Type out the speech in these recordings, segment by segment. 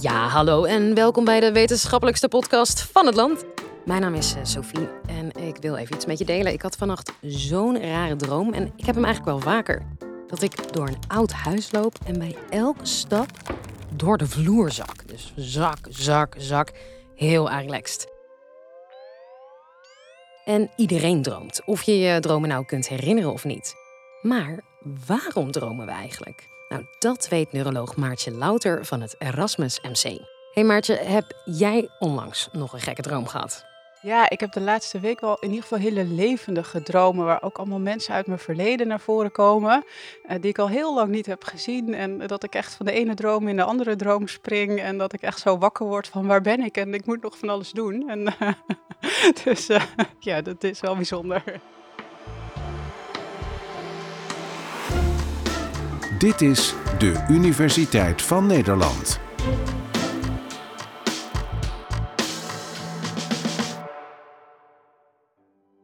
Ja, hallo en welkom bij de wetenschappelijkste podcast van het land. Mijn naam is eh, Sophie en ik wil even iets met je delen. Ik had vannacht zo'n rare droom en ik heb hem eigenlijk wel vaker. Dat ik door een oud huis loop en bij elke stap door de vloer zak. Dus zak, zak, zak. Heel relaxed. En iedereen droomt, of je je dromen nou kunt herinneren of niet. Maar waarom dromen we eigenlijk? Nou, dat weet neuroloog Maartje Louter van het Erasmus MC. Hey Maartje, heb jij onlangs nog een gekke droom gehad? Ja, ik heb de laatste week wel in ieder geval hele levendige dromen. Waar ook allemaal mensen uit mijn verleden naar voren komen. eh, die ik al heel lang niet heb gezien. En dat ik echt van de ene droom in de andere droom spring. En dat ik echt zo wakker word van waar ben ik? En ik moet nog van alles doen. En, dus eh, ja, dat is wel bijzonder. Dit is de Universiteit van Nederland.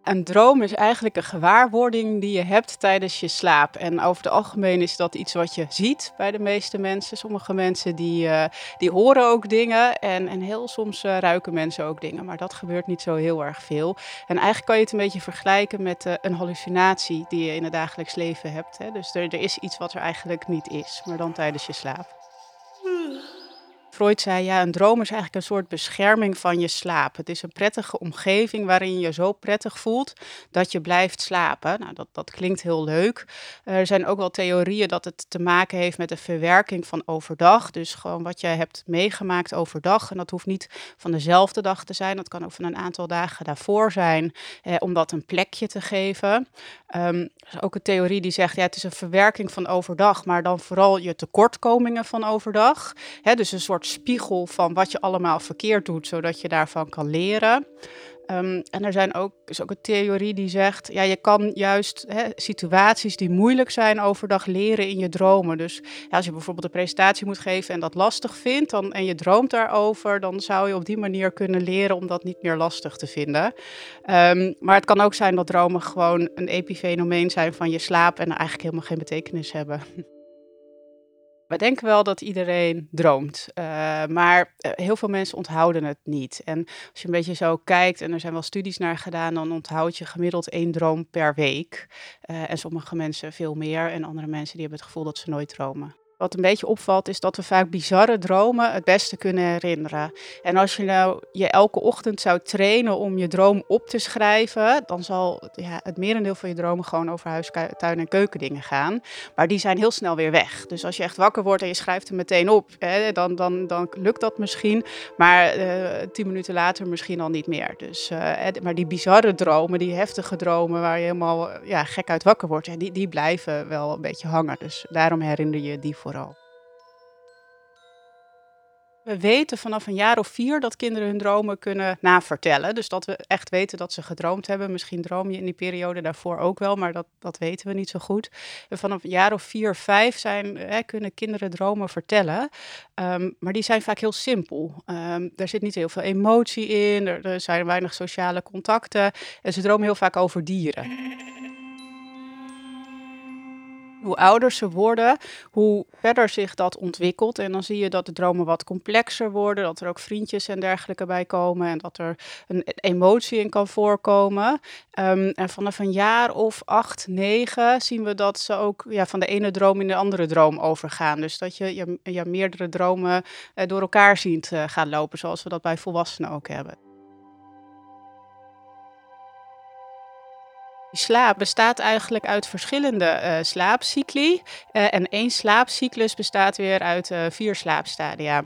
Een droom is eigenlijk een gewaarwording die je hebt tijdens je slaap. En over het algemeen is dat iets wat je ziet bij de meeste mensen. Sommige mensen die, eh, die horen ook dingen en, en heel soms eh, ruiken mensen ook dingen. Maar dat gebeurt niet zo heel erg veel. En eigenlijk kan je het een beetje vergelijken met eh, een hallucinatie die je in het dagelijks leven hebt. Hè. Dus er, er is iets wat er eigenlijk niet is, maar dan tijdens je slaap. Freud zei, ja, een droom is eigenlijk een soort bescherming van je slaap. Het is een prettige omgeving waarin je zo prettig voelt dat je blijft slapen. Nou, dat, dat klinkt heel leuk. Er zijn ook wel theorieën dat het te maken heeft met de verwerking van overdag. Dus gewoon wat je hebt meegemaakt overdag. En dat hoeft niet van dezelfde dag te zijn. Dat kan ook van een aantal dagen daarvoor zijn, eh, om dat een plekje te geven. Um, is ook een theorie die zegt, ja, het is een verwerking van overdag, maar dan vooral je tekortkomingen van overdag. Dus een soort spiegel van wat je allemaal verkeerd doet, zodat je daarvan kan leren. Um, en er zijn ook, is ook een theorie die zegt, ja, je kan juist hè, situaties die moeilijk zijn overdag leren in je dromen. Dus ja, als je bijvoorbeeld een presentatie moet geven en dat lastig vindt dan, en je droomt daarover, dan zou je op die manier kunnen leren om dat niet meer lastig te vinden. Um, maar het kan ook zijn dat dromen gewoon een epifenomeen zijn van je slaap en eigenlijk helemaal geen betekenis hebben. We denken wel dat iedereen droomt, uh, maar uh, heel veel mensen onthouden het niet. En als je een beetje zo kijkt, en er zijn wel studies naar gedaan, dan onthoud je gemiddeld één droom per week. Uh, en sommige mensen veel meer, en andere mensen die hebben het gevoel dat ze nooit dromen. Wat een beetje opvalt is dat we vaak bizarre dromen het beste kunnen herinneren. En als je nou je elke ochtend zou trainen om je droom op te schrijven, dan zal ja, het merendeel van je dromen gewoon over huis, tuin en keukendingen gaan. Maar die zijn heel snel weer weg. Dus als je echt wakker wordt en je schrijft hem meteen op, hè, dan, dan, dan lukt dat misschien. Maar uh, tien minuten later misschien al niet meer. Dus, uh, maar die bizarre dromen, die heftige dromen waar je helemaal ja, gek uit wakker wordt, die, die blijven wel een beetje hangen. Dus daarom herinner je die vooral. We weten vanaf een jaar of vier dat kinderen hun dromen kunnen navertellen. Dus dat we echt weten dat ze gedroomd hebben. Misschien droom je in die periode daarvoor ook wel, maar dat, dat weten we niet zo goed. Vanaf een jaar of vier, vijf zijn, hè, kunnen kinderen dromen vertellen. Um, maar die zijn vaak heel simpel. Um, er zit niet heel veel emotie in, er zijn weinig sociale contacten. En ze dromen heel vaak over dieren hoe ouder ze worden, hoe verder zich dat ontwikkelt. En dan zie je dat de dromen wat complexer worden, dat er ook vriendjes en dergelijke bij komen en dat er een emotie in kan voorkomen. Um, en vanaf een jaar of acht, negen zien we dat ze ook ja, van de ene droom in de andere droom overgaan. Dus dat je ja meerdere dromen uh, door elkaar ziet uh, gaan lopen, zoals we dat bij volwassenen ook hebben. Slaap bestaat eigenlijk uit verschillende uh, slaapcycli. Uh, en één slaapcyclus bestaat weer uit uh, vier slaapstadia.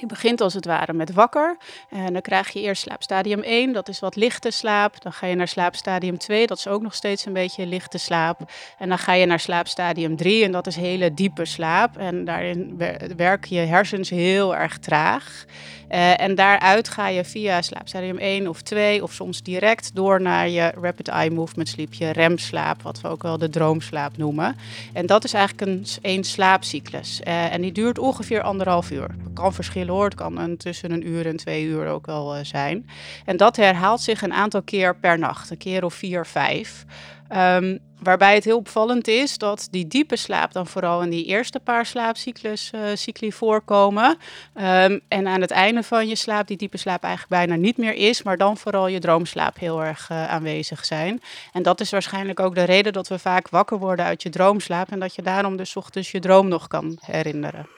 Je begint als het ware met wakker. En dan krijg je eerst slaapstadium 1, dat is wat lichte slaap. Dan ga je naar slaapstadium 2, dat is ook nog steeds een beetje lichte slaap. En dan ga je naar slaapstadium 3 en dat is hele diepe slaap. En daarin werken je hersens heel erg traag. Uh, en daaruit ga je via slaapstadium 1 of 2 of soms direct door naar je rapid eye movement sleep, je remslaap, wat we ook wel de droomslaap noemen. En dat is eigenlijk een één slaapcyclus. Uh, en die duurt ongeveer anderhalf uur. Het kan verschillen Het kan een, tussen een uur en twee uur ook wel uh, zijn. En dat herhaalt zich een aantal keer per nacht, een keer of vier, vijf. Um, waarbij het heel opvallend is dat die diepe slaap dan vooral in die eerste paar slaapcyclus uh, cycli voorkomen. Um, en aan het einde van je slaap die diepe slaap eigenlijk bijna niet meer is, maar dan vooral je droomslaap heel erg uh, aanwezig zijn. En dat is waarschijnlijk ook de reden dat we vaak wakker worden uit je droomslaap en dat je daarom dus ochtends je droom nog kan herinneren.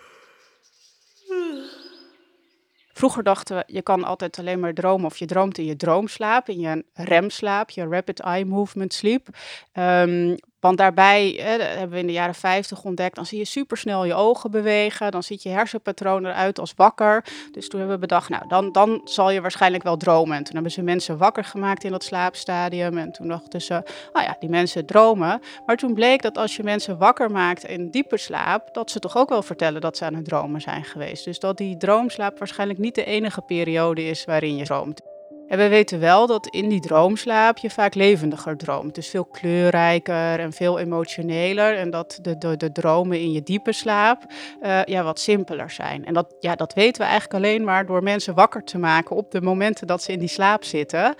Vroeger dachten we, je kan altijd alleen maar dromen of je droomt in je droomslaap, in je remslaap, je rapid eye movement sleep. Um, want daarbij hè, hebben we in de jaren 50 ontdekt, dan zie je supersnel je ogen bewegen, dan ziet je hersenpatroon eruit als wakker. Dus toen hebben we bedacht, nou, dan, dan zal je waarschijnlijk wel dromen. En toen hebben ze mensen wakker gemaakt in dat slaapstadium. En toen dachten ze, oh ja, die mensen dromen. Maar toen bleek dat als je mensen wakker maakt in diepe slaap, dat ze toch ook wel vertellen dat ze aan het dromen zijn geweest. Dus dat die droomslaap waarschijnlijk niet de enige periode is waarin je droomt. En we weten wel dat in die droomslaap je vaak levendiger droomt. Dus veel kleurrijker en veel emotioneler. En dat de, de, de dromen in je diepe slaap uh, ja, wat simpeler zijn. En dat, ja, dat weten we eigenlijk alleen maar door mensen wakker te maken op de momenten dat ze in die slaap zitten.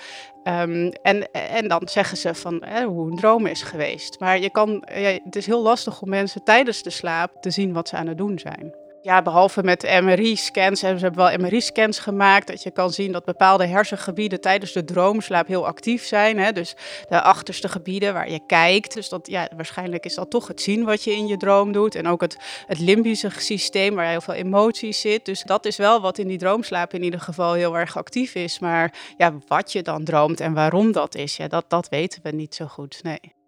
Um, en, en dan zeggen ze van hoe een droom is geweest. Maar je kan, het is heel lastig om mensen tijdens de slaap te zien wat ze aan het doen zijn. Ja, behalve met MRI-scans hebben ze wel MRI-scans gemaakt. Dat je kan zien dat bepaalde hersengebieden tijdens de droomslaap heel actief zijn. Hè? Dus de achterste gebieden waar je kijkt. Dus dat, ja, waarschijnlijk is dat toch het zien wat je in je droom doet. En ook het, het limbische systeem waar heel veel emoties zit. Dus dat is wel wat in die droomslaap in ieder geval heel erg actief is. Maar ja, wat je dan droomt en waarom dat is, ja, dat, dat weten we niet zo goed. Nee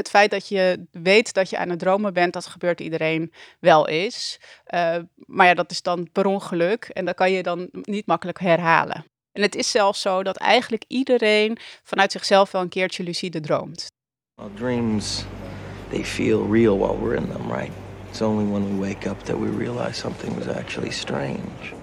het feit dat je weet dat je aan het dromen bent, dat gebeurt iedereen wel eens. Uh, maar ja, dat is dan per ongeluk en dat kan je dan niet makkelijk herhalen. En het is zelfs zo dat eigenlijk iedereen vanuit zichzelf wel een keertje lucide droomt. Well, dreams, they feel real while we're in them, right? It's only when we wake up that we realize something was actually strange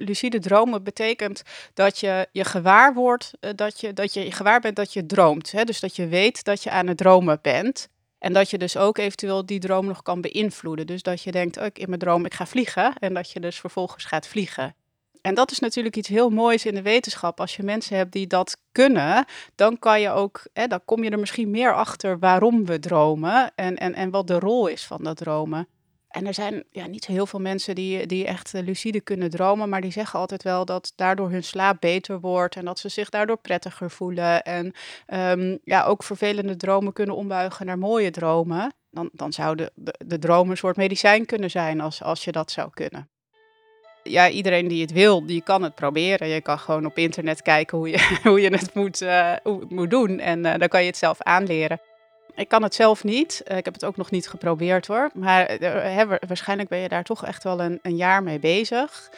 lucide dromen betekent dat je je gewaar wordt, uh, dat, je, dat je gewaar bent dat je droomt. Hè? Dus dat je weet dat je aan het dromen bent. En dat je dus ook eventueel die droom nog kan beïnvloeden. Dus dat je denkt, oh, in mijn droom ik ga vliegen. En dat je dus vervolgens gaat vliegen. En dat is natuurlijk iets heel moois in de wetenschap. Als je mensen hebt die dat kunnen, dan kan je ook, hè, dan kom je er misschien meer achter waarom we dromen en, en, en wat de rol is van dat dromen. En er zijn ja, niet zo heel veel mensen die, die echt eh, lucide kunnen dromen, maar die zeggen altijd wel dat daardoor hun slaap beter wordt en dat ze zich daardoor prettiger voelen. En um, ja, ook vervelende dromen kunnen ombuigen naar mooie dromen. Dan, dan zou de, de, droom een soort medicijn kunnen zijn als, als je dat zou kunnen. Ja, iedereen die het wil, die kan het proberen. Je kan gewoon op internet kijken hoe je, hoe je het moet, uh, hoe het moet doen en uh, dan kan je het zelf aanleren. Ik kan het zelf niet. Uh, ik heb het ook nog niet geprobeerd hoor. Maar uh, waarschijnlijk ben je daar toch echt wel een, een jaar mee bezig.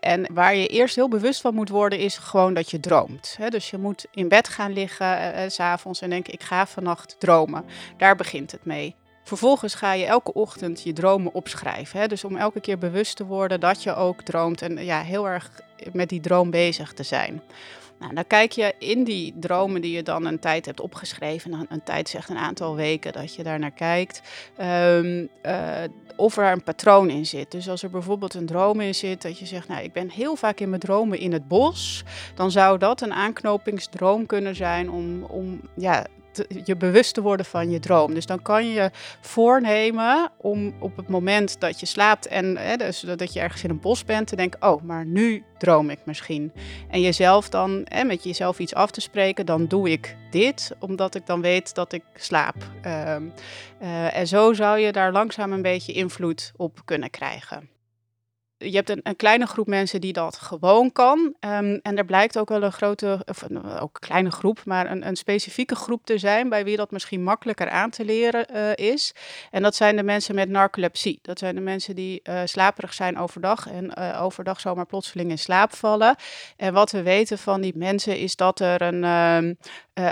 En waar je eerst heel bewust van moet worden, is gewoon dat je droomt. Dus je moet in bed gaan liggen s s'avonds en denken: ik ga vannacht dromen. Daar begint het mee. Vervolgens ga je elke ochtend je dromen opschrijven. Hè? Dus om elke keer bewust te worden dat je ook droomt en ja, heel erg met die droom bezig te zijn. Nou, dan kijk je in die dromen die je dan een tijd hebt opgeschreven, een, een tijd zegt een aantal weken dat je daar naar kijkt, um, uh, of er een patroon in zit. Dus als er bijvoorbeeld een droom in zit dat je zegt, nou ik ben heel vaak in mijn dromen in het bos, dan zou dat een aanknopingsdroom kunnen zijn om, om ja, je bewust te worden van je droom. Dus dan kan je voornemen om op het moment dat je slaapt en hè, dus dat je ergens in een bos bent, te denken: oh, maar nu droom ik misschien. En jezelf dan hè, met jezelf iets af te spreken: dan doe ik dit, omdat ik dan weet dat ik slaap. Um, uh, en zo zou je daar langzaam een beetje invloed op kunnen krijgen je hebt een, een, kleine groep mensen die dat gewoon kan. Um, en er blijkt ook wel een grote, of een, ook een kleine groep, maar een, een, specifieke groep te zijn bij wie dat misschien makkelijker aan te leren uh, is. En dat zijn de mensen met narcolepsie. Dat zijn de mensen die uh, slaperig zijn overdag en uh, overdag zomaar plotseling in slaap vallen. En wat we weten van die mensen is dat er een, um,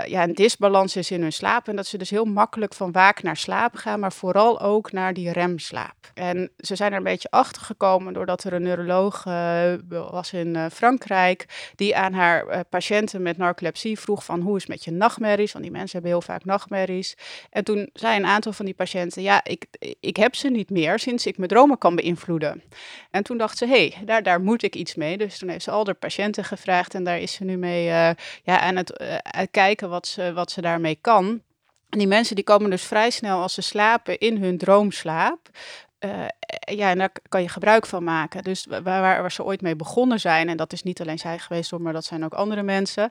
ja, een disbalans is in hun slaap. En dat ze dus heel makkelijk van waak naar slaap gaan, maar vooral ook naar die remslaap. En ze zijn er een beetje achter gekomen doordat er een neuroloog uh, was in uh, Frankrijk die aan haar uh, patiënten met narcolepsie vroeg van hoe is het met je nachtmerries? Want die mensen hebben heel vaak nachtmerries. En toen zei een aantal van die patiënten, ja, ik, ik heb ze niet meer sinds ik mijn dromen kan beïnvloeden. En toen dacht ze, hé, hey, daar, daar moet ik iets mee. Dus toen heeft ze al de patiënten gevraagd en daar is ze nu mee ja, aan het kijken wat ze, wat ze daarmee kan. En die mensen die komen dus vrij snel als ze slapen in hun droomslaap. Uh, ja, en daar kan je gebruik van maken. Dus waar, waar, ze ooit mee begonnen zijn, en dat is niet alleen zij geweest, maar dat zijn ook andere mensen,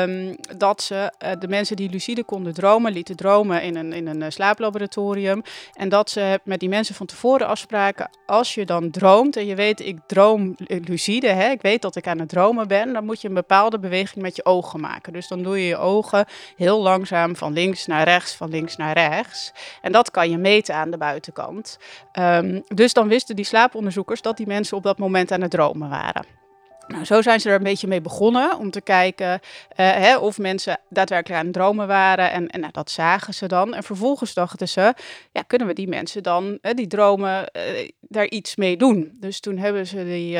um, dat ze uh, de mensen die lucide konden dromen, lieten dromen in een, in een uh, slaaplaboratorium. En dat ze met die mensen van tevoren afspraken, als je dan droomt en je weet, ik droom lucide, hè, ik weet dat ik aan het dromen ben, dan moet je een bepaalde beweging met je ogen maken. Dus dan doe je je ogen heel langzaam van links naar rechts, van links naar rechts. En dat kan je meten aan de buitenkant. Um, dus dan wisten die slaaponderzoekers dat die mensen op dat moment aan het dromen waren. Nou, zo zijn ze er een beetje mee begonnen om te kijken uh, hè, of mensen daadwerkelijk aan het dromen waren. En, en nou, dat zagen ze dan. En vervolgens dachten ze, ja, kunnen we die mensen dan, uh, die dromen, uh, daar iets mee doen? Dus toen hebben ze die,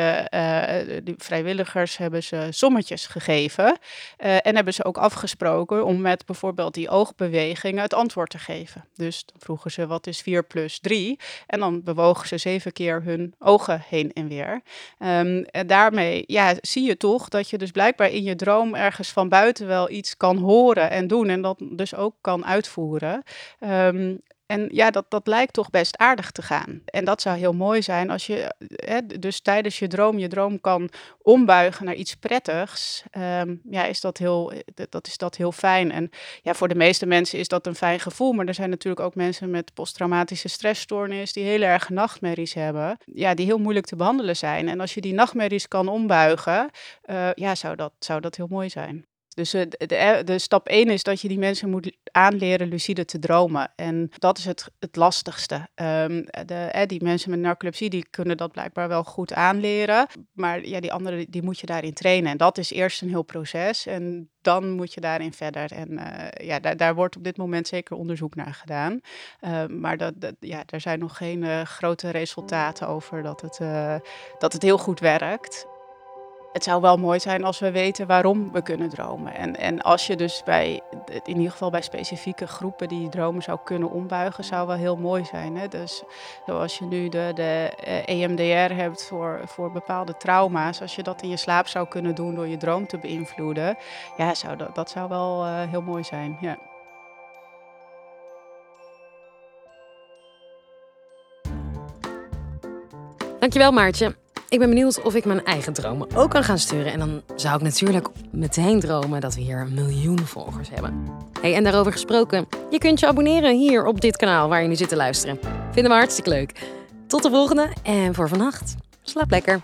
die vrijwilligers hebben ze sommetjes gegeven. en hebben ze ook afgesproken om met bijvoorbeeld die oogbewegingen het antwoord te geven. Dus dan vroegen ze, wat is 4 plus 3? En dan bewogen ze zeven keer hun ogen heen en weer. Um, en daarmee ja, zie je toch dat je dus blijkbaar in je droom ergens van buiten wel iets kan horen en doen en dat dus ook kan uitvoeren. Um, en ja, dat, dat lijkt toch best aardig te gaan. En dat zou heel mooi zijn als je hè, dus tijdens je droom je droom kan ombuigen naar iets prettigs. Um, ja, is dat, heel, dat is dat heel fijn. En ja, voor de meeste mensen is dat een fijn gevoel. Maar er zijn natuurlijk ook mensen met posttraumatische stressstoornis die heel erg nachtmerries hebben. Ja, die heel moeilijk te behandelen zijn. En als je die nachtmerries kan ombuigen, uh, ja, zou dat, zou dat heel mooi zijn. Dus uh, de, de, stap 1 is dat je die mensen moet aanleren lucide te dromen. En dat is het, het lastigste. Um, de, die mensen met narcolepsie die kunnen dat blijkbaar wel goed aanleren. Maar ja, die anderen die moet je daarin trainen. En dat is eerst een heel proces. En dan moet je daarin verder. En ja, daar, daar, wordt op dit moment zeker onderzoek naar gedaan. Uh, maar dat, dat, ja, er zijn nog geen grote resultaten over dat het, dat het heel goed werkt het zou wel mooi zijn als we weten waarom we kunnen dromen. En, en als je dus bij, in ieder geval bij specifieke groepen die dromen zou kunnen ombuigen, zou wel heel mooi zijn. Hè? Dus zoals je nu de, de EMDR eh, e hebt voor, voor bepaalde trauma's, als je dat in je slaap zou kunnen doen door je droom te beïnvloeden, ja, zou dat, zou wel uh, heel mooi zijn. Ja. Dankjewel Maartje. Ik ben benieuwd of ik mijn eigen dromen ook kan gaan sturen. En dan zou ik natuurlijk meteen dromen dat we hier een miljoen volgers hebben. Hey, en daarover gesproken, je kunt je abonneren hier op dit kanaal waar je nu zit te luisteren. Vinden we hartstikke leuk. Tot de volgende en voor vannacht, slaap lekker.